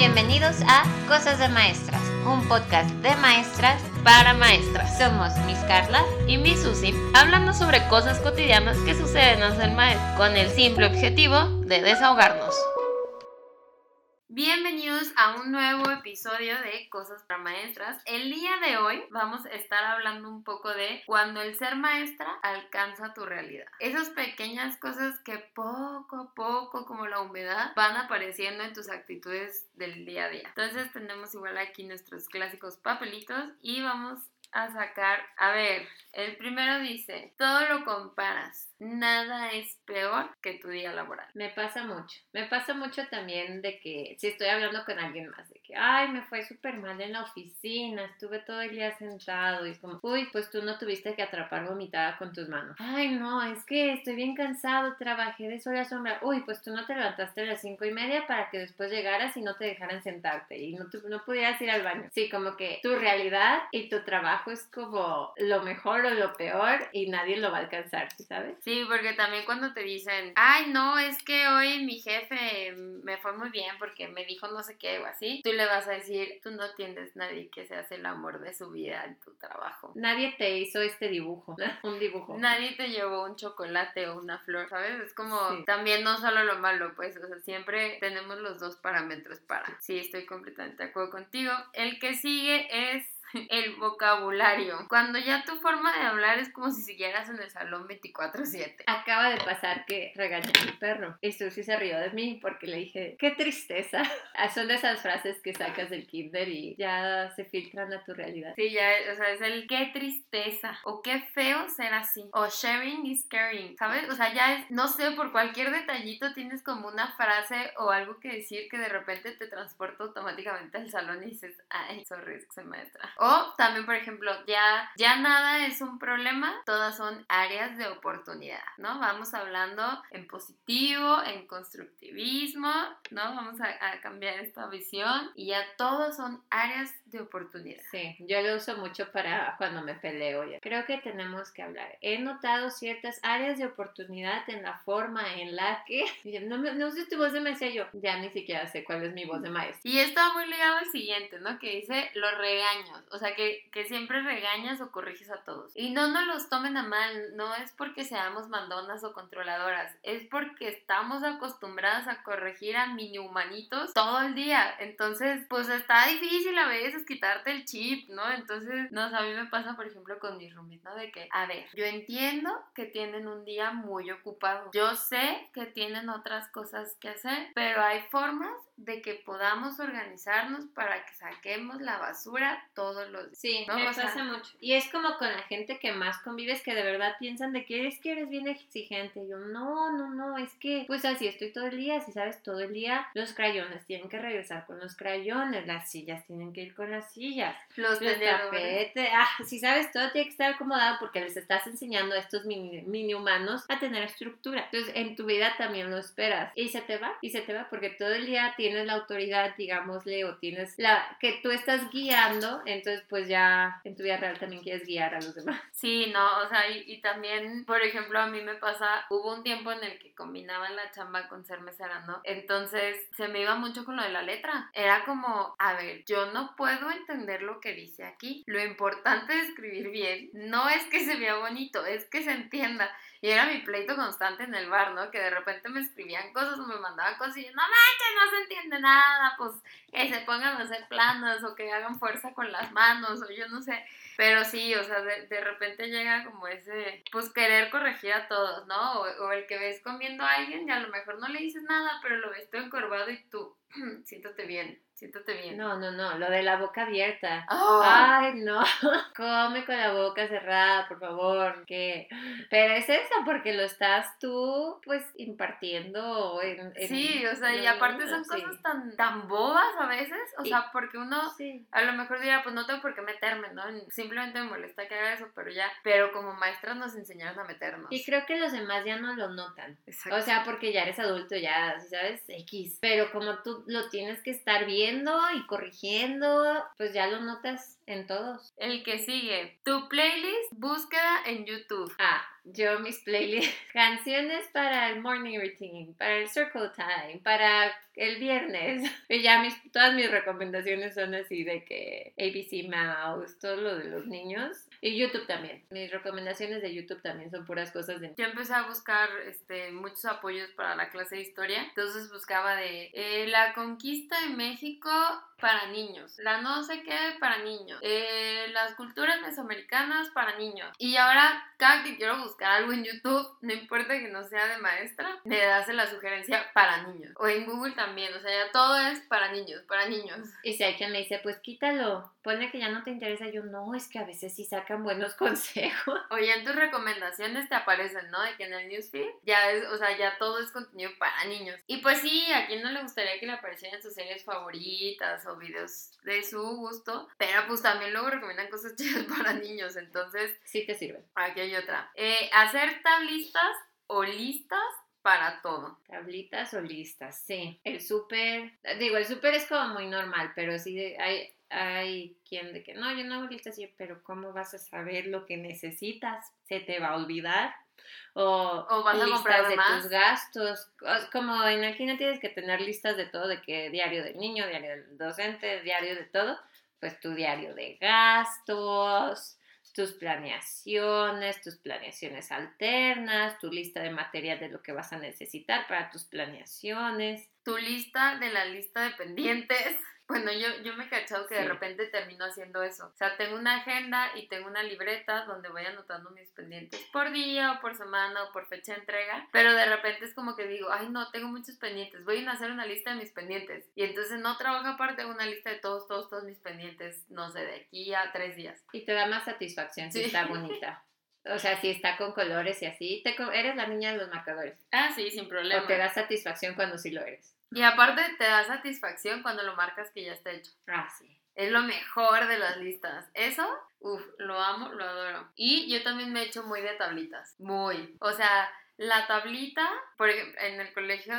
Bienvenidos a Cosas de Maestras, un podcast de maestras para maestras. Somos Miss Carla y Miss Susi, hablando sobre cosas cotidianas que suceden en el maestro, con el simple objetivo de desahogarnos. Bienvenidos a un nuevo episodio de Cosas para Maestras. El día de hoy vamos a estar hablando un poco de cuando el ser maestra alcanza tu realidad. Esas pequeñas cosas que poco a poco, como la humedad, van apareciendo en tus actitudes del día a día. Entonces tenemos igual aquí nuestros clásicos papelitos y vamos a sacar, a ver, el primero dice, todo lo comparas, nada es peor que tu día laboral. Me pasa mucho, me pasa mucho también de que si estoy hablando con alguien más, de que, ay, me fue súper mal en la oficina, estuve todo el día sentado y como, uy, pues tú no tuviste que atrapar vomitada con tus manos. Ay, no, es que estoy bien cansado, trabajé de sol a sombra. Uy, pues tú no te levantaste a las cinco y media para que después llegaras y no te dejaran sentarte y no, no pudieras ir al baño. Sí, como que tu realidad y tu trabajo es como lo mejor o lo peor y nadie lo va a alcanzar, ¿sabes? Porque también cuando te dicen, ay, no, es que hoy mi jefe me fue muy bien porque me dijo no sé qué o así, tú le vas a decir, tú no tienes nadie que se hace el amor de su vida en tu trabajo. Nadie te hizo este dibujo, un dibujo. Nadie te llevó un chocolate o una flor, ¿sabes? Es como también no solo lo malo, pues, o sea, siempre tenemos los dos parámetros para. Sí, estoy completamente de acuerdo contigo. El que sigue es el vocabulario. Cuando ya tu forma de hablar es como si siguieras en el salón 24/7. Acaba de pasar que regañé a mi perro y Susi se rió de mí porque le dije, qué tristeza. Son de esas frases que sacas del kinder y ya se filtran a tu realidad. Sí, ya, o sea, es el qué tristeza o qué feo ser así o sharing is caring, ¿sabes? O sea, ya es, no sé, por cualquier detallito tienes como una frase o algo que decir que de repente te transporta automáticamente al salón y dices, ay, sorry, es que soy maestra. O también, por ejemplo, ya, ya nada es un problema, todas son áreas de oportunidad, ¿no? Vamos hablando en positivo, en constructivismo, ¿no? Vamos a, cambiar esta visión y ya todos son áreas de oportunidad. Sí, yo lo uso mucho para cuando me peleo. Ya. Creo que tenemos que hablar. He notado ciertas áreas de oportunidad en la forma en la que... No, no sé tu voz de maestra, yo ya ni siquiera sé cuál es mi voz de maestra. Y esto va muy ligado al siguiente, ¿no? Que dice los regaños. O sea, que, que siempre regañas o corriges a todos. Y no nos los tomen a mal, no es porque seamos mandonas o controladoras, es porque estamos acostumbradas a corregir a mini humanitos todo el día. Entonces, pues está difícil a veces quitarte el chip, ¿no? Entonces, no, a mí me pasa, por ejemplo, con mis roomies, ¿no? De que, a ver, yo entiendo que tienen un día muy ocupado. Yo sé que tienen otras cosas que hacer, pero hay formas de que podamos organizarnos para que saquemos la basura todos los días. Sí, me pasa mucho. Y es como con la gente que más convives que de verdad piensan de que es que eres bien exigente. yo, no, no, no, es que pues así estoy todo el día, si sabes, todo el día los crayones tienen que regresar con los crayones, las sillas tienen que ir con las sillas, los, los tapetes, ah, si sabes, todo tiene que estar acomodado porque les estás enseñando a estos mini, mini humanos a tener estructura. Entonces, en tu vida también lo esperas y se te va, y se te va porque todo el día tienes la autoridad, digámosle, o tienes la que tú estás guiando, entonces pues ya en tu vida real también quieres guiar a los demás. Sí, no, o sea, y, también, por ejemplo, a mí me pasa, hubo un tiempo en el que combinaba la chamba con ser mesera, ¿no? Entonces se me iba mucho con lo de la letra. Era como, a ver, yo no puedo entender lo que dice aquí. Lo importante de escribir bien no es que se vea bonito, es que se entienda. Y era mi pleito constante en el bar, ¿no? Que de repente me escribían cosas o me mandaban cosas y yo, no manches, no se entiende nada, pues que se pongan a hacer planos o que hagan fuerza con las manos o yo no sé. Pero sí, o sea, de, de repente llega como ese, pues querer corregir a todos, ¿no? O, o, el que ves comiendo a alguien y a lo mejor no le dices nada, pero lo ves todo encorvado y tú, siéntate bien siéntate bien. No, no, no, lo de la boca abierta. Ah. Ay, no. Come con la boca cerrada, por favor. Que... Pero es eso, porque lo estás tú, pues, impartiendo en... sí, o sea, y aparte son cosas tan, tan bobas a veces. O sea, porque uno a lo mejor dirá, pues no tengo por qué meterme, ¿no? Simplemente me molesta que haga eso, pero ya. Pero como maestras nos enseñaron a meternos. Y creo que los demás ya no lo notan. O sea, porque ya eres adulto, ya, ¿sabes? X. Pero como tú lo tienes que estar bien viendo y corrigiendo, pues ya lo notas en todos. El que sigue, tu playlist, búsqueda en YouTube. Ah, yo mis playlists, canciones para el morning routine, para el circle time, para el viernes. Y ya mis, todas mis recomendaciones son así de que ABC Mouse, todo lo de los niños. Y YouTube también. Mis recomendaciones de YouTube también son puras cosas de... Yo empecé a buscar este, muchos apoyos para la clase de historia. Entonces buscaba de eh, la conquista de México para niños, la no sé qué para niños, eh, las culturas mesoamericanas para niños. Y ahora cada que quiero buscar algo en YouTube, no importa que no sea de maestra, me das la sugerencia para niños. O en Google también, o sea, ya todo es para niños, para niños. Y si hay quien me dice, pues quítalo, ponle que ya no te interesa, yo no, es que a veces sí sacan buenos consejos. Oye, en tus recomendaciones te aparecen, ¿no? De que en el newsfeed ya es, o sea, ya todo es contenido para niños. Y pues sí, a quien no le gustaría que le aparecieran sus series favoritas o videos de su gusto, pero pues también luego recomiendan cosas chidas para niños, entonces... Sí te sirven. Aquí hay otra. Eh, hacer tablitas o listas para todo. Tablitas o listas, sí. El súper, digo, el súper es como muy normal, pero sí hay, hay quien de que no, yo no hago listas, pero ¿cómo vas a saber lo que necesitas? ¿Se te va a olvidar? O, o vas a listas de más. tus gastos. Como no tienes que tener listas de todo, de que diario del niño, diario del docente, diario de todo, pues tu diario de gastos, tus planeaciones, tus planeaciones alternas, tu lista de material de lo que vas a necesitar para tus planeaciones. Tu lista de la lista de pendientes. Bueno, yo, yo me he cachado que de repente termino haciendo eso. O sea, tengo una agenda y tengo una libreta donde voy anotando mis pendientes por día o por semana o por fecha de entrega. Pero de repente es como que digo, ay no, tengo muchos pendientes. Voy a hacer una lista de mis pendientes. Y entonces no trabajo aparte una lista de todos, todos, todos mis pendientes, no sé, de aquí a tres días. Y te da más satisfacción si está bonita. O sea, si está con colores y así, te, eres la niña de los marcadores. Ah, sí, sin problema. O te da satisfacción cuando sí lo eres. Y aparte te da satisfacción cuando lo marcas que ya está hecho. Ah, sí. Es lo mejor de las listas. Eso, uff, lo amo, lo adoro. Y yo también me he hecho muy de tablitas. Muy. O sea, la tablita, por ejemplo, en el colegio,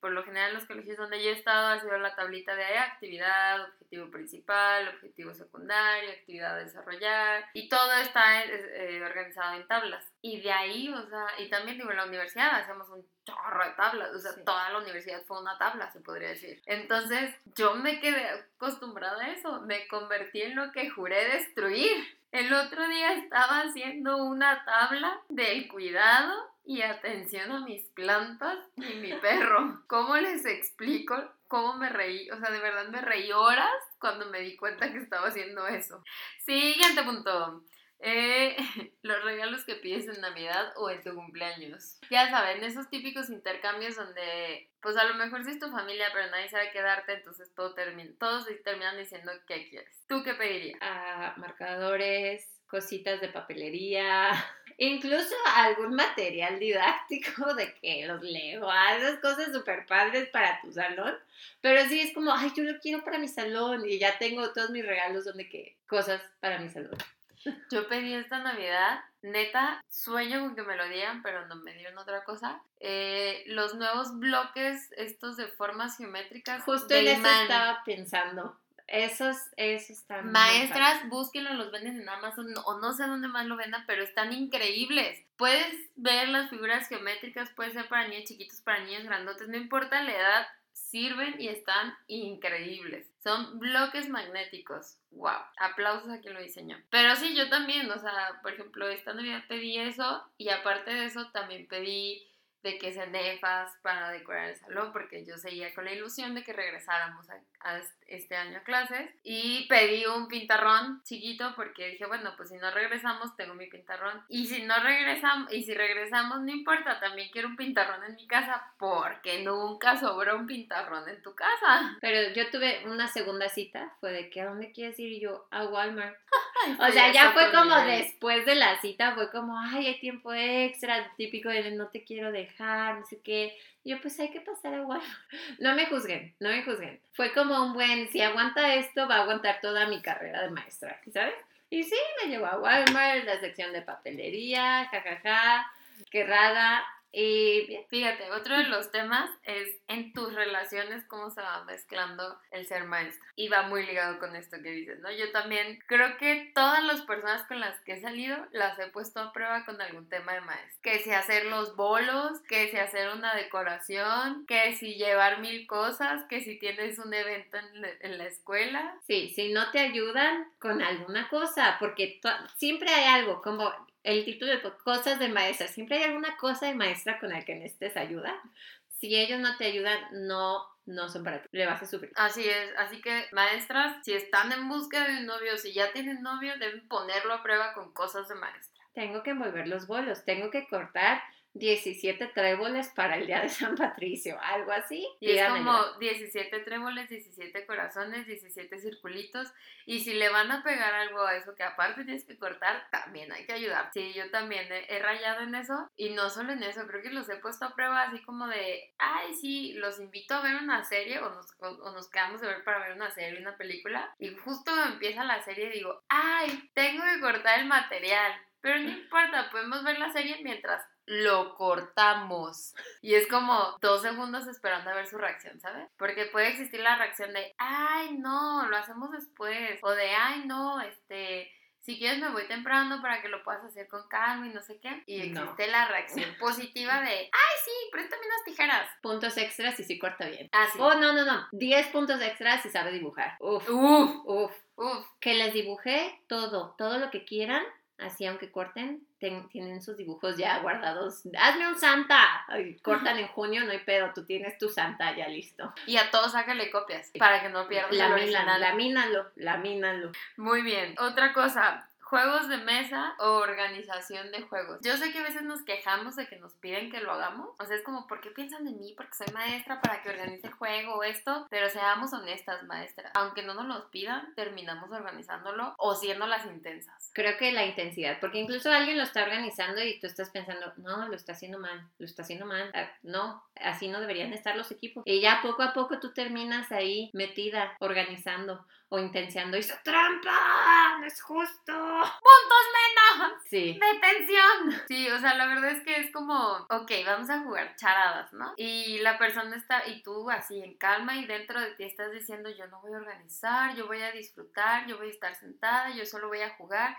por lo general en los colegios donde yo he estado ha sido la tablita de actividad, objetivo principal, objetivo secundario, actividad a desarrollar. Y todo está eh, organizado en tablas. Y de ahí, o sea, y también digo, en la universidad hacemos un chorro de tablas, o sea, toda la universidad fue una tabla, se podría decir. Entonces, yo me quedé acostumbrada a eso, me convertí en lo que juré destruir. El otro día estaba haciendo una tabla del cuidado y atención a mis plantas y mi perro. ¿Cómo les explico cómo me reí? O sea, de verdad me reí horas cuando me di cuenta que estaba haciendo eso. Siguiente punto. Eh, los regalos que pides en Navidad o en tu cumpleaños. Ya saben, esos típicos intercambios donde, pues a lo mejor sí es tu familia, pero nadie sabe qué darte, entonces todo termina, todos terminan diciendo qué quieres. ¿Tú qué pedirías? Ah, marcadores, cositas de papelería, incluso algún material didáctico de que los leo, esas cosas súper padres para tu salón, pero sí es como, ay, yo lo quiero para mi salón y ya tengo todos mis regalos donde que cosas para mi salón. Yo pedí esta Navidad, neta, sueño con que me lo dieran, pero no me dieron otra cosa. Eh, los nuevos bloques, estos de formas geométricas. Justo en eso estaba pensando. Esos, esos están. Maestras, búsquenlo, los venden en Amazon o no sé dónde más lo vendan, pero están increíbles. Puedes ver las figuras geométricas, puede ser para niños chiquitos, para niños grandotes, no importa la edad, sirven y están increíbles. Son bloques magnéticos. Wow. Aplausos a quien lo diseñó. Pero sí, yo también, o sea, por ejemplo, esta Navidad pedí eso y aparte de eso también pedí de que se nefas para decorar el salón porque yo seguía con la ilusión de que regresáramos a, este año a clases y pedí un pintarrón chiquito porque dije, bueno, pues si no regresamos tengo mi pintarrón y si no regresamos y si regresamos no importa, también quiero un pintarrón en mi casa porque nunca sobra un pintarrón en tu casa. Pero yo tuve una segunda cita, fue de que a dónde quieres ir y yo a Walmart. o sea, ya fue como después de la cita, fue como, ay, hay tiempo extra, típico de no te quiero dejar, no sé qué. Yo, pues hay que pasar a Walmart. No me juzguen, no me juzguen. Fue como un buen, si aguanta esto, va a aguantar toda mi carrera de maestra, ¿sabes? Y sí, me llevó a Walmart, la sección de papelería, jajaja, qué rara. Y. Fíjate, otro de los temas es en tus relaciones cómo se va mezclando el ser maestra. Y va muy ligado con esto que dices, ¿no? Yo también creo que todas las personas con las que he salido las he puesto a prueba con algún tema de maestra. Que si hacer los bolos, que si hacer una decoración, que si llevar mil cosas, que si tienes un evento en la, en la escuela. Sí, si no te ayudan con alguna cosa, porque siempre hay algo, como el título de cosas de maestra, siempre hay alguna cosa de maestra con la que necesites ayuda. Si ellos no te ayudan, no, no son para ti, le vas a sufrir. Así es, así que maestras, si están en búsqueda de un novio, si ya tienen novio, deben ponerlo a prueba con cosas de maestra. Tengo que envolver los bolos, tengo que cortar 17 tréboles para el día de San Patricio, algo así. Y es como ayuda. 17 tréboles, 17 corazones, 17 circulitos. Y si le van a pegar algo a eso que aparte tienes que cortar, también hay que ayudar. Sí, yo también he, he rayado en eso. Y no solo en eso, creo que los he puesto a prueba así como de, ay, sí, los invito a ver una serie o nos, o, o nos quedamos de ver para ver una serie, una película. Y justo empieza la serie y digo, ay, tengo que cortar el material. Pero no importa, podemos ver la serie mientras lo cortamos. Y es como dos segundos esperando a ver su reacción, ¿sabes? Porque puede existir la reacción de, ay, no, lo hacemos después. O de, ay, no, este, si quieres me voy temprano para que lo puedas hacer con calma y no sé qué. Y No. existe la reacción positiva de, ay, sí, préstame unas tijeras. Puntos extras y sí corta bien. Así. Oh, no, no, no. 10 puntos extras si sabe dibujar. Uf, Uf, uf. uf. Que les dibujé todo, todo lo que quieran. Así, aunque corten, ten- tienen sus dibujos ya guardados. ¡Hazme un Santa! Ay, cortan en junio, no hay pedo. Tú tienes tu Santa ya listo. Y a todos sácale copias para que no pierdas el Lamina- original. lamínalo, lamínalo. Muy bien. Otra cosa, juegos de mesa o organización de juegos. Yo sé que a veces nos quejamos de que nos piden que lo hagamos. O sea, es como, ¿por qué piensan en mí? Porque soy maestra para que organice juego o esto. Pero seamos honestas, maestras. Aunque no nos los pidan, terminamos organizándolo o siendo las intensas. Creo que la intensidad, porque incluso alguien lo está organizando y tú estás pensando, no, lo está haciendo mal, lo está haciendo mal. Ah, No, así no deberían estar los equipos. Y ya poco a poco tú terminas ahí metida, organizando o intenciando. ¡Hizo trampa! ¡No es justo! ¡Puntos menos! Sí. ¡Detención! Sí, o sea, la verdad es que es como, ok, vamos a jugar charadas, ¿no? Y la persona está, y tú así en calma y dentro de ti estás diciendo, yo no voy a organizar, yo voy a disfrutar, yo voy a estar sentada, yo solo voy a jugar.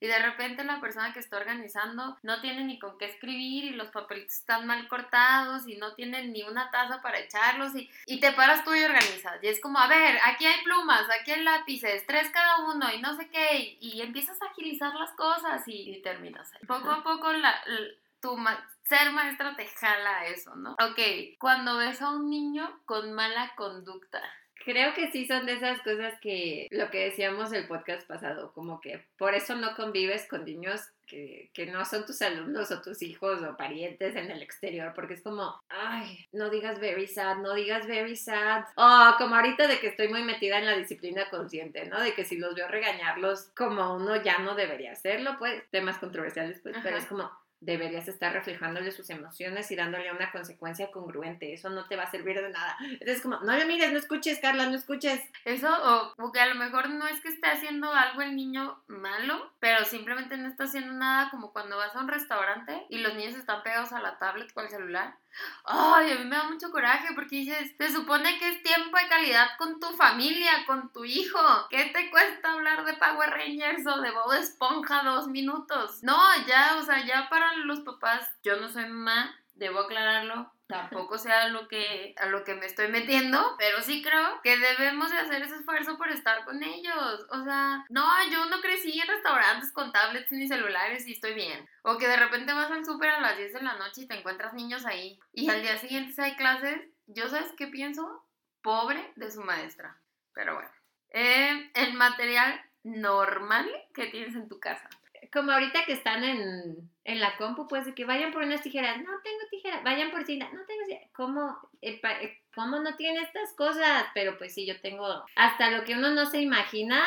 Y de repente la persona que está organizando no tiene ni con qué escribir y los papelitos están mal cortados y no tienen ni una taza para echarlos y, y te paras tú y organizas. Y es como, a ver, aquí hay plumas, aquí hay lápices, tres cada uno y no sé qué. Y, y empiezas a agilizar las cosas y, y terminas ahí. Poco a poco la, la- tu ma- ser maestra te jala eso, ¿no? Ok, cuando ves a un niño con mala conducta. Creo que sí son de esas cosas que lo que decíamos el podcast pasado, como que por eso no convives con niños que, que no son tus alumnos o tus hijos o parientes en el exterior, porque es como, ay, no digas very sad, no digas very sad. O como ahorita de que estoy muy metida en la disciplina consciente, ¿no? De que si los veo regañarlos como uno ya no debería hacerlo, pues temas controversiales, pues, pero es como, deberías estar reflejándole sus emociones y dándole una consecuencia congruente. Eso no te va a servir de nada. Entonces, como, no lo mires, no escuches, Carla, no escuches. Eso, o, que a lo mejor no es que esté haciendo algo el niño malo, pero simplemente no está haciendo nada como cuando vas a un restaurante y los niños están pegados a la tablet o al celular. Ay, a mí me da mucho coraje porque dices, se supone que es tiempo de calidad con tu familia, con tu hijo. ¿Qué te cuesta hablar de Power Rangers o de Bob Esponja dos minutos? No, ya, o sea, ya para los papás, yo no soy mamá, debo aclararlo, tampoco sé a lo que a lo que me estoy metiendo, pero sí creo que debemos de hacer ese esfuerzo por estar con ellos. O sea, no, yo no crecí en restaurantes con tablets ni celulares y estoy bien. O que de repente vas al súper a las 10 de la noche y te encuentras niños ahí y al día siguiente si hay clases, yo sabes qué pienso? Pobre de su maestra. Pero bueno, Eh, el material normal que tienes en tu casa. Como ahorita que están en, en la compu, pues de que vayan por unas tijeras. No tengo tijeras. Vayan por cinta. No tengo cinta. ¿Cómo, eh, eh, ¿Cómo no tiene estas cosas? Pero pues sí, yo tengo. Hasta lo que uno no se imagina,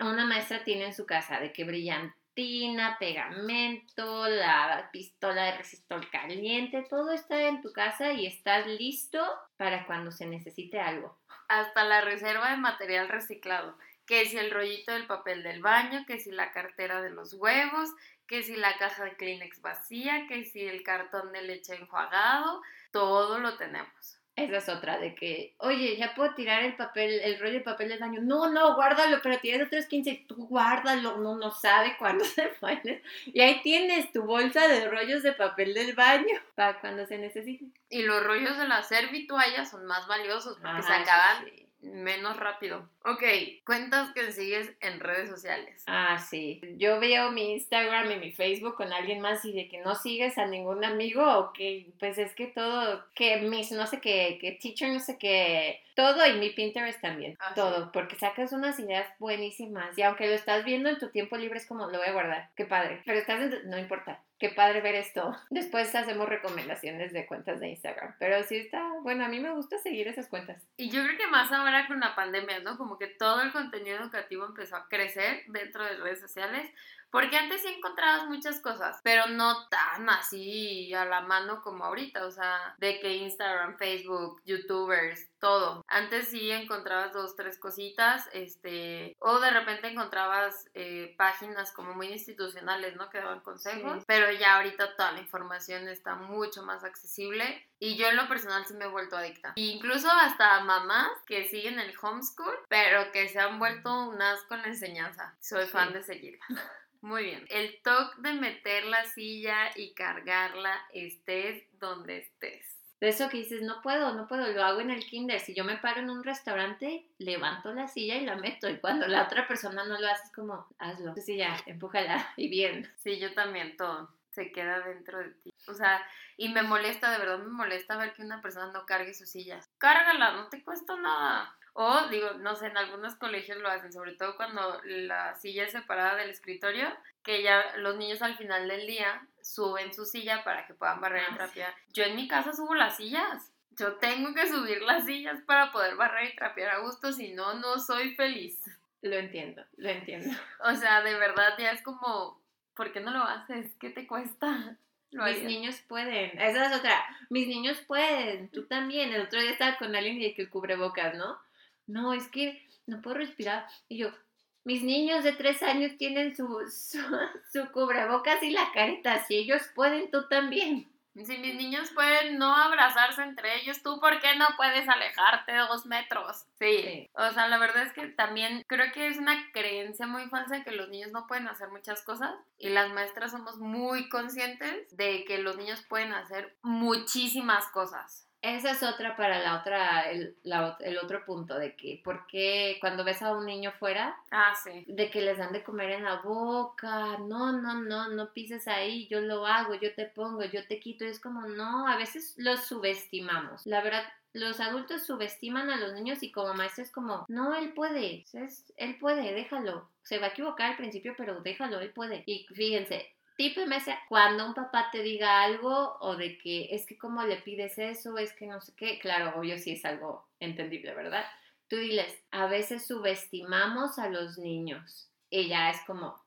una maestra tiene en su casa. De que brillantina, pegamento, la pistola de resistor caliente. Todo está en tu casa y estás listo para cuando se necesite algo. Hasta la reserva de material reciclado. Que si el rollito del papel del baño, que si la cartera de los huevos, que si la caja de Kleenex vacía, que si el cartón de leche enjuagado, todo lo tenemos. Esa es otra, de que, oye, ya puedo tirar el papel, el rollo de papel del baño. No, no, guárdalo, pero tienes otros 15, tú guárdalo, no, no sabe cuándo se pones. Y ahí tienes tu bolsa de rollos de papel del baño para cuando se necesite. Y los rollos de la servitualla son más valiosos porque se Ah, acaban sí. menos rápido. Ok, cuentas que sigues en redes sociales. Ah, sí. Yo veo mi Instagram y mi Facebook con alguien más y de que no sigues a ningún amigo o que pues es que todo, que mis no sé qué, que teacher no sé qué, todo y mi Pinterest también, Ah, sí. todo, porque sacas unas ideas buenísimas y aunque lo estás viendo en tu tiempo libre es como lo voy a guardar, qué padre, pero estás en- no importa. Qué padre ver esto. Después hacemos recomendaciones de cuentas de Instagram. Pero sí está, bueno, a mí me gusta seguir esas cuentas. Y yo creo que más ahora con la pandemia, ¿no? Como que todo el contenido educativo empezó a crecer dentro de redes sociales. Porque antes sí encontrabas muchas cosas, pero no tan así a la mano como ahorita. O sea, de que Instagram, Facebook, YouTubers, todo. Antes sí encontrabas dos, tres cositas, este, o de repente encontrabas eh, páginas como muy institucionales, ¿no? Que daban consejos. Sí. Pero ya ahorita toda la información está mucho más accesible. Y yo en lo personal sí me he vuelto adicta. Incluso hasta mamás que siguen el homeschool, pero que se han vuelto unas con la enseñanza. Soy Sí. fan de seguirlas. Muy bien. El toque de meter la silla y cargarla estés donde estés. De eso que dices, no puedo, no puedo, lo hago en el kinder. Si yo me paro en un restaurante, levanto la silla y la meto. Y cuando la otra persona no lo hace, es como, hazlo. Sí, ya, empújala y bien. Sí, yo también, todo. Se queda dentro de ti. O sea, y me molesta, de verdad me molesta ver que una persona no cargue sus sillas. Cárgala, no te cuesta nada. O, digo, no sé, en algunos colegios lo hacen, sobre todo cuando la silla es separada del escritorio, que ya los niños al final del día suben su silla para que puedan barrer Ah, y sí. trapear. Yo en mi casa subo las sillas. Yo tengo que subir las sillas para poder barrer y trapear a gusto, si no, no soy feliz. Lo entiendo, lo entiendo. O sea, de verdad ya es como, ¿por qué no lo haces? ¿Qué te cuesta? Lo Mis niños pueden. Esa es otra. Mis niños pueden. Tú también. El otro día estaba con alguien y que el cubrebocas, ¿no? No, es que no puedo respirar. Y yo, mis niños de tres años tienen su, su, su cubrebocas y la careta. Si ellos pueden, tú también. Si mis niños pueden no abrazarse entre ellos, ¿tú por qué no puedes alejarte dos metros? Sí. Sí. O sea, la verdad es que también creo que es una creencia muy falsa de que los niños no pueden hacer muchas cosas y las maestras somos muy conscientes de que los niños pueden hacer muchísimas cosas. Esa es otra para la otra, el, la el otro punto de que, ¿por qué cuando ves a un niño fuera, Ah, sí. de que les dan de comer en la boca, no, no, no, no pises ahí, yo lo hago, yo te pongo, yo te quito, y es como, no, a veces los subestimamos, la verdad, los adultos subestiman a los niños y como maestro es como, no, él puede, él puede, déjalo, se va a equivocar al principio, pero déjalo, él puede, y fíjense, Tipo mesa, cuando un papá te diga algo o de que es que cómo le pides eso, es que no sé qué, claro, obvio sí es algo entendible, ¿verdad? Tú diles, a veces subestimamos a los niños. Ya es como,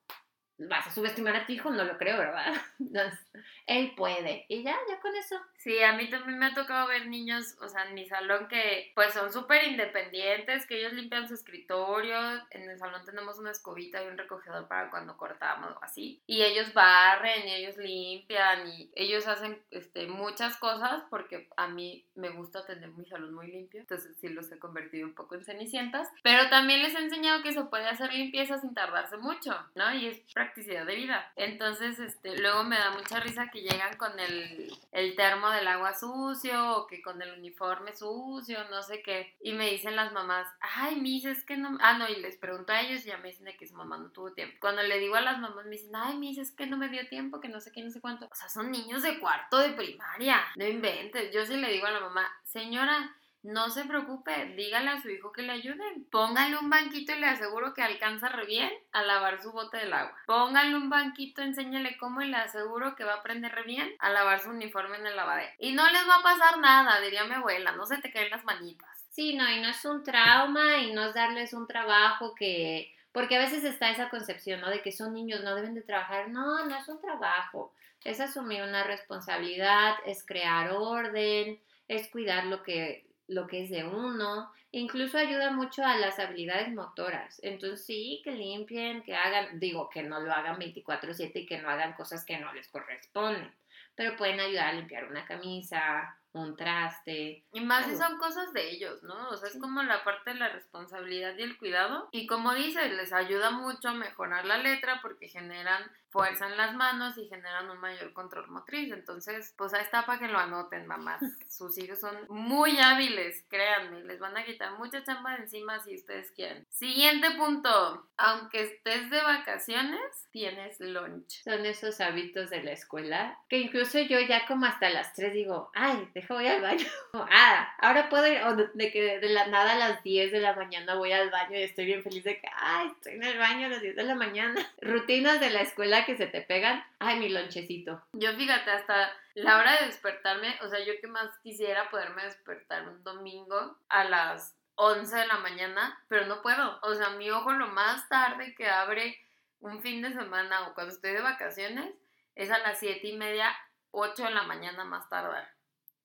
vas a subestimar a tu hijo, no lo creo, ¿verdad? Entonces, él puede. Y ya, ya con eso. Sí, a mí también me ha tocado ver niños, o sea, en mi salón que pues son súper independientes, que ellos limpian su escritorio, en el salón tenemos una escobita y un recogedor para cuando cortamos o así, y ellos barren y ellos limpian y ellos hacen este, muchas cosas porque a mí me gusta tener mi salón muy limpio, entonces sí los he convertido un poco en cenicientas, pero también les he enseñado que se puede hacer limpieza sin tardarse mucho, ¿no? Y es practicidad de vida. Entonces, este, luego me da mucha risa que llegan con el, el termo del agua sucio o que con el uniforme sucio, no sé qué. Y me dicen las mamás, ay, mis, es que no... Ah, no, y les pregunto a ellos y ya me dicen que su mamá no tuvo tiempo. Cuando le digo a las mamás, me dicen, ay, mis, es que no me dio tiempo, que no sé qué, no sé cuánto. O sea, son niños de cuarto de primaria, no inventes. Yo sí le digo a la mamá, señora, no se preocupe, dígale a su hijo que le ayuden. Póngale un banquito y le aseguro que alcanza re bien a lavar su bote del agua. Póngale un banquito, enséñale cómo y le aseguro que va a aprender re bien a lavar su uniforme en el lavadero. Y no les va a pasar nada, diría mi abuela, no se te caen las manitas. Sí, no, y no es un trauma y no es darles un trabajo que... Porque a veces está esa concepción, ¿no? De que son niños, no deben de trabajar. No, no es un trabajo. Es asumir una responsabilidad, es crear orden, es cuidar lo que, lo que es de uno. incluso ayuda mucho a las habilidades motoras. Entonces sí, que limpien, que hagan, digo, que no lo hagan 24/7 y que no hagan cosas que no les corresponden, pero pueden ayudar a limpiar una camisa, un traste. Y más si son cosas de ellos, ¿no? O sea, es como la parte de la responsabilidad y el cuidado. Y como dices, les ayuda mucho a mejorar la letra porque generan fuerza en las manos y generan un mayor control motriz. Entonces, pues ahí está para que lo anoten, mamás. Sus hijos son muy hábiles, créanme. Les van a quitar mucha chamba de encima si ustedes quieren. Siguiente punto. Aunque estés de vacaciones, tienes lunch. Son esos hábitos de la escuela que incluso yo ya como hasta las 3 digo, ay, deja voy al baño. ah, ahora puedo ir, o de que de la nada a las 10 de la mañana voy al baño y estoy bien feliz de que, ay, estoy en el baño a las 10 de la mañana. Rutinas de la escuela que se te pegan, ay, mi lonchecito. Yo fíjate, hasta la hora de despertarme, o sea, yo que más quisiera poderme despertar un domingo a las 11 de la mañana, pero no puedo. O sea, mi ojo lo más tarde que abre un fin de semana o cuando estoy de vacaciones es a las 7 y media, 8 de la mañana más tardar.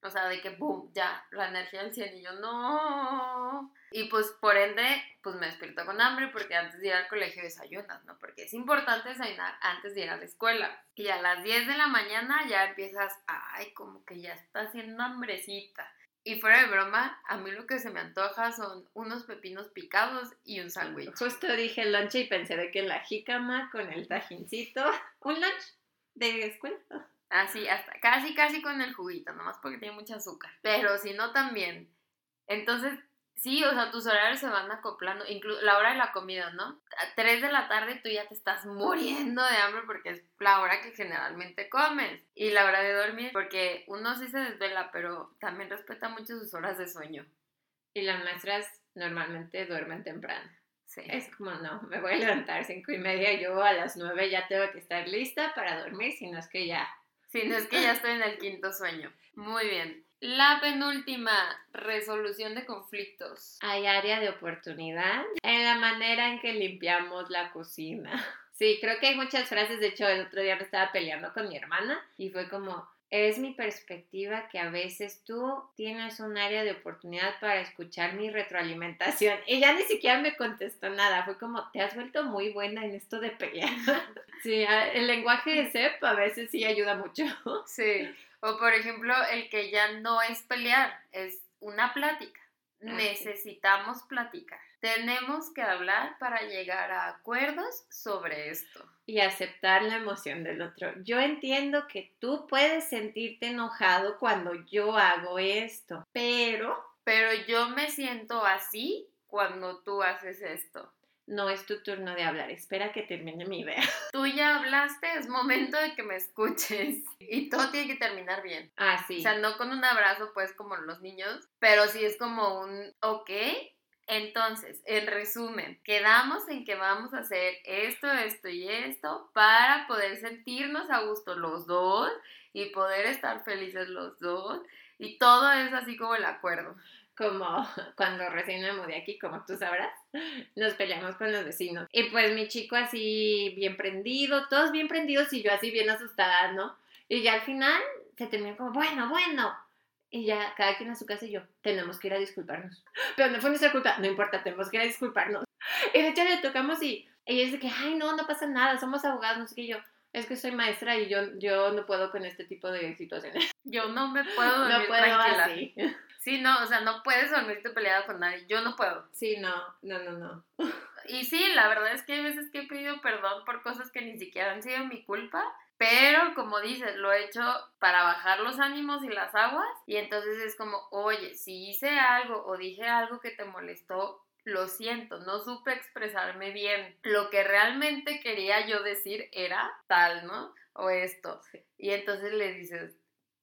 O sea, de que, boom, ya, la energía del cielo y yo, no. Y pues por ende, pues me despierto con hambre porque antes de ir al colegio desayunas, ¿no? Porque es importante desayunar antes de ir a la escuela. Y a las 10 de la mañana ya empiezas, ay, como que ya está haciendo hambrecita. Y fuera de broma, a mí lo que se me antoja son unos pepinos picados y un sándwich. Justo dije lunch y pensé de que la jícama con el tajincito, un lunch de escuela. Así, hasta casi, casi con el juguito, nomás porque tiene mucho azúcar. Pero si no, también. Entonces, sí, o sea, tus horarios se van acoplando, incluso la hora de la comida, ¿no? A 3 de la tarde tú ya te estás muriendo de hambre porque es la hora que generalmente comes. Y la hora de dormir, porque uno sí se desvela, pero también respeta mucho sus horas de sueño. Y las maestras normalmente duermen temprano. Sí. Es como, no, me voy a levantar cinco y media, yo a las nueve ya tengo que estar lista para dormir, si no es que ya Sí, no es que ya estoy en el quinto sueño. Muy bien. La penúltima, resolución de conflictos. Hay área de oportunidad en la manera en que limpiamos la cocina. Sí, creo que hay muchas frases. De hecho, el otro día me estaba peleando con mi hermana y fue como, es mi perspectiva que a veces tú tienes un área de oportunidad para escuchar mi retroalimentación. Y ya ni siquiera me contestó nada. Fue como, te has vuelto muy buena en esto de pelear. sí, el lenguaje de CEP a veces sí ayuda mucho. sí. O por ejemplo, el que ya no es pelear, es una plática. Ah, Necesitamos platicar. Tenemos que hablar para llegar a acuerdos sobre esto. Y aceptar la emoción del otro. Yo entiendo que tú puedes sentirte enojado cuando yo hago esto, pero... Pero yo me siento así cuando tú haces esto no es tu turno de hablar, espera que termine mi idea. Tú ya hablaste, es momento de que me escuches. Y todo tiene que terminar bien. Ah, sí. O sea, no con un abrazo, pues, como los niños, pero sí es como un, ok. Entonces, en resumen, quedamos en que vamos a hacer esto, esto y esto para poder sentirnos a gusto los dos y poder estar felices los dos. Y todo es así como el acuerdo como cuando recién me mudé aquí, como tú sabrás, nos peleamos con los vecinos. Y pues mi chico así bien prendido, todos bien prendidos y yo así bien asustada, ¿no? Y ya al final se terminó como, bueno, bueno. Y ya cada quien a su casa y yo, tenemos que ir a disculparnos. Pero no fue nuestra culpa, no importa, tenemos que ir a disculparnos. Y de hecho le tocamos y ella dice que, ay, no, no pasa nada, somos abogados, no sé qué yo. Es que soy maestra y yo, yo no puedo con este tipo de situaciones. Yo no me puedo dormir no puedo Así. Sí, no, o sea, no puedes dormirte peleada con nadie. Yo no puedo. Sí, no, no, no, no. Y sí, la verdad es que hay veces que he pedido perdón por cosas que ni siquiera han sido mi culpa. Pero como dices, lo he hecho para bajar los ánimos y las aguas. Y entonces es como, oye, si hice algo o dije algo que te molestó, lo siento, no supe expresarme bien. Lo que realmente quería yo decir era tal, ¿no? O esto. Y entonces le dices,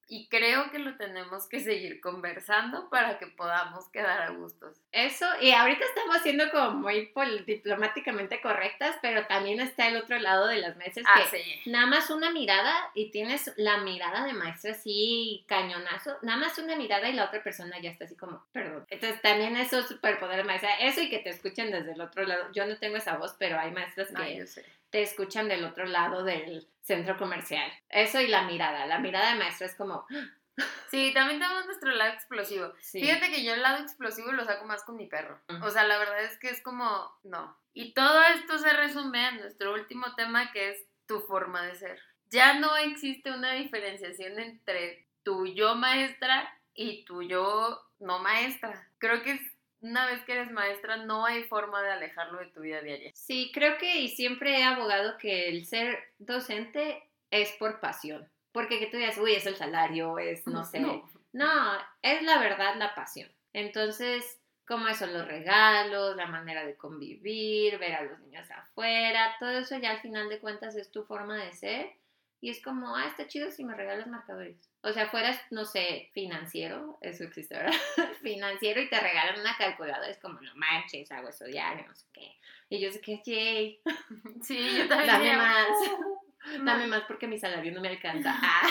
y creo que lo tenemos que seguir conversando para que podamos quedar a gustos. Eso, y ahorita estamos siendo como muy diplomáticamente correctas, pero también está el otro lado de las mesas ah, que nada más una mirada y tienes la mirada de maestra así cañonazo, nada más una mirada y la otra persona ya está así como, perdón. Entonces también eso es superpoder maestra, eso y que te escuchen desde el otro lado. Yo no tengo esa voz, pero hay maestras que te escuchan del otro lado del centro comercial. Eso y la mirada. La mirada de maestra es como, Sí, también tenemos nuestro lado explosivo. Sí. Fíjate que yo el lado explosivo lo saco más con mi perro. O sea, la verdad es que es como, no. Y todo esto se resume en nuestro último tema que es tu forma de ser. Ya no existe una diferenciación entre tu yo maestra y tu yo no maestra. Creo que es- una vez que eres maestra no hay forma de alejarlo de tu vida diaria. Sí, creo que y siempre he abogado que el ser docente es por pasión. Porque que tú digas, uy, es el salario, es, no sé. No. No, es la verdad la pasión. Entonces, como eso, los regalos, la manera de convivir, ver a los niños afuera, todo eso ya al final de cuentas es tu forma de ser. Y es como, ah, está chido si me regalas marcadores. O sea, fueras, no sé, financiero, eso existe, ¿verdad? financiero y te regalan una calculadora, es como, no manches, hago eso diario, no sé qué. Y yo sé que, yay, Sí, yo también. Dame más. "Uh, dame más porque mi salario no me alcanza. Ah.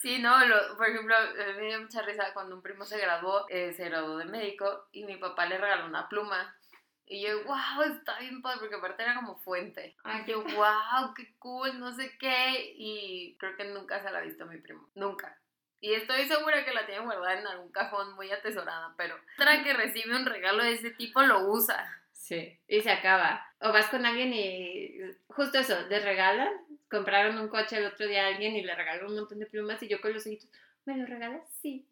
Sí, no, lo- por ejemplo, me dio mucha risa cuando un primo se graduó, eh, se graduó de médico y mi papá le regaló una pluma. Y yo, wow, está bien padre, porque aparte era como fuente. Ay, yo, wow, qué cool, no sé qué. Y creo que nunca se la ha visto mi primo, nunca. Y estoy segura que la tiene guardada en algún cajón muy atesorada, pero otra que recibe un regalo de ese tipo lo usa. Sí, y se acaba. O vas con alguien y justo eso, les regalan. Compraron un coche el otro día a alguien y le regalaron un montón de plumas y yo con los ojitos, ¿me lo regalas? Sí.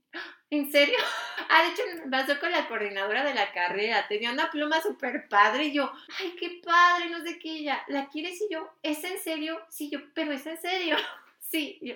¿En serio? Ah, de hecho, me pasó con la coordinadora de la carrera. Tenía una pluma súper padre y yo, ay, qué padre, no sé qué. Ella, ¿la quieres? Y yo, ¿es en serio? Sí, yo, pero es en serio. Sí, y yo,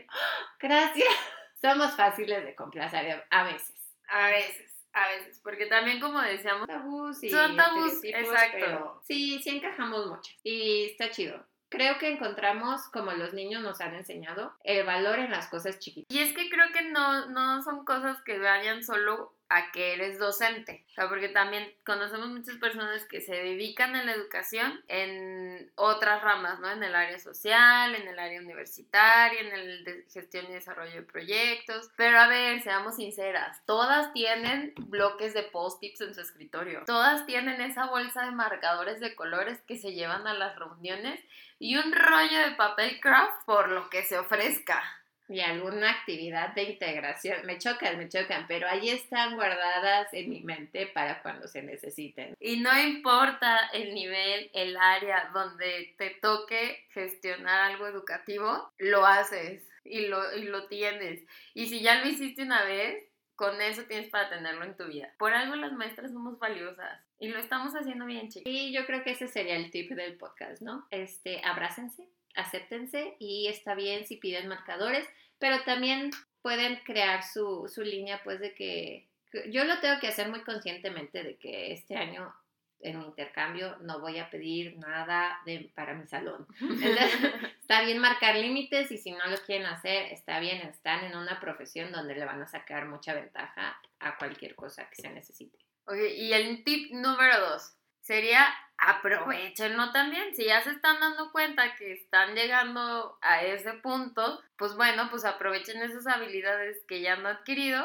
gracias. Somos fáciles de complacer a veces. A veces, a veces, porque también como decíamos, tabús y Son tabús, exacto. pero sí, sí encajamos mucho y está chido. Creo que encontramos, como los niños nos han enseñado, el valor en las cosas chiquitas. Y es que creo que no, no son cosas que vayan solo a que eres docente, o sea, porque también conocemos muchas personas que se dedican a la educación en otras ramas, ¿no? En el área social, en el área universitaria, en el de gestión y desarrollo de proyectos. Pero a ver, seamos sinceras, todas tienen bloques de post-its en su escritorio, todas tienen esa bolsa de marcadores de colores que se llevan a las reuniones y un rollo de papel craft por lo que se ofrezca. Y alguna actividad de integración. Me chocan, me chocan, pero ahí están guardadas en mi mente para cuando se necesiten. Y no importa el nivel, el área donde te toque gestionar algo educativo, lo haces y lo, y lo tienes. Y si ya lo hiciste una vez, con eso tienes para tenerlo en tu vida. Por algo las maestras somos valiosas y lo estamos haciendo bien, chicos. Y yo creo que ese sería el tip del podcast, ¿no? Este, abrácense, acéptense y está bien si piden marcadores, pero también pueden crear su, su línea, pues, de que yo lo tengo que hacer muy conscientemente de que este año en mi intercambio no voy a pedir nada de, para mi salón. Entonces, está bien marcar límites y si no lo quieren hacer, está bien, están en una profesión donde le van a sacar mucha ventaja a cualquier cosa que se necesite. Ok, y el tip número dos sería aprovechenlo también. Si ya se están dando cuenta que están llegando a ese punto, pues bueno, pues aprovechen esas habilidades que ya han adquirido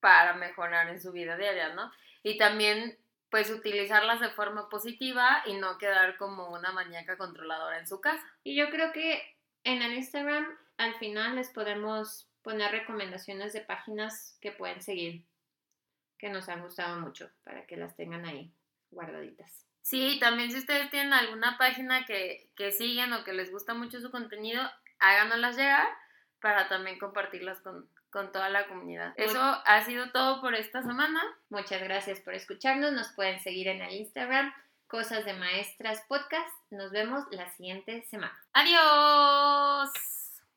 para mejorar en su vida diaria, ¿no? Y también pues utilizarlas de forma positiva y no quedar como una maníaca controladora en su casa. Y yo creo que en el Instagram al final les podemos poner recomendaciones de páginas que pueden seguir, que nos han gustado mucho, para que las tengan ahí guardaditas. Sí, también si ustedes tienen alguna página que, que siguen o que les gusta mucho su contenido, háganoslas llegar para también compartirlas con, con toda la comunidad. Eso ha sido todo por esta semana. Muchas gracias por escucharnos. Nos pueden seguir en el Instagram, Cosas de Maestras Podcast. Nos vemos la siguiente semana. Adiós.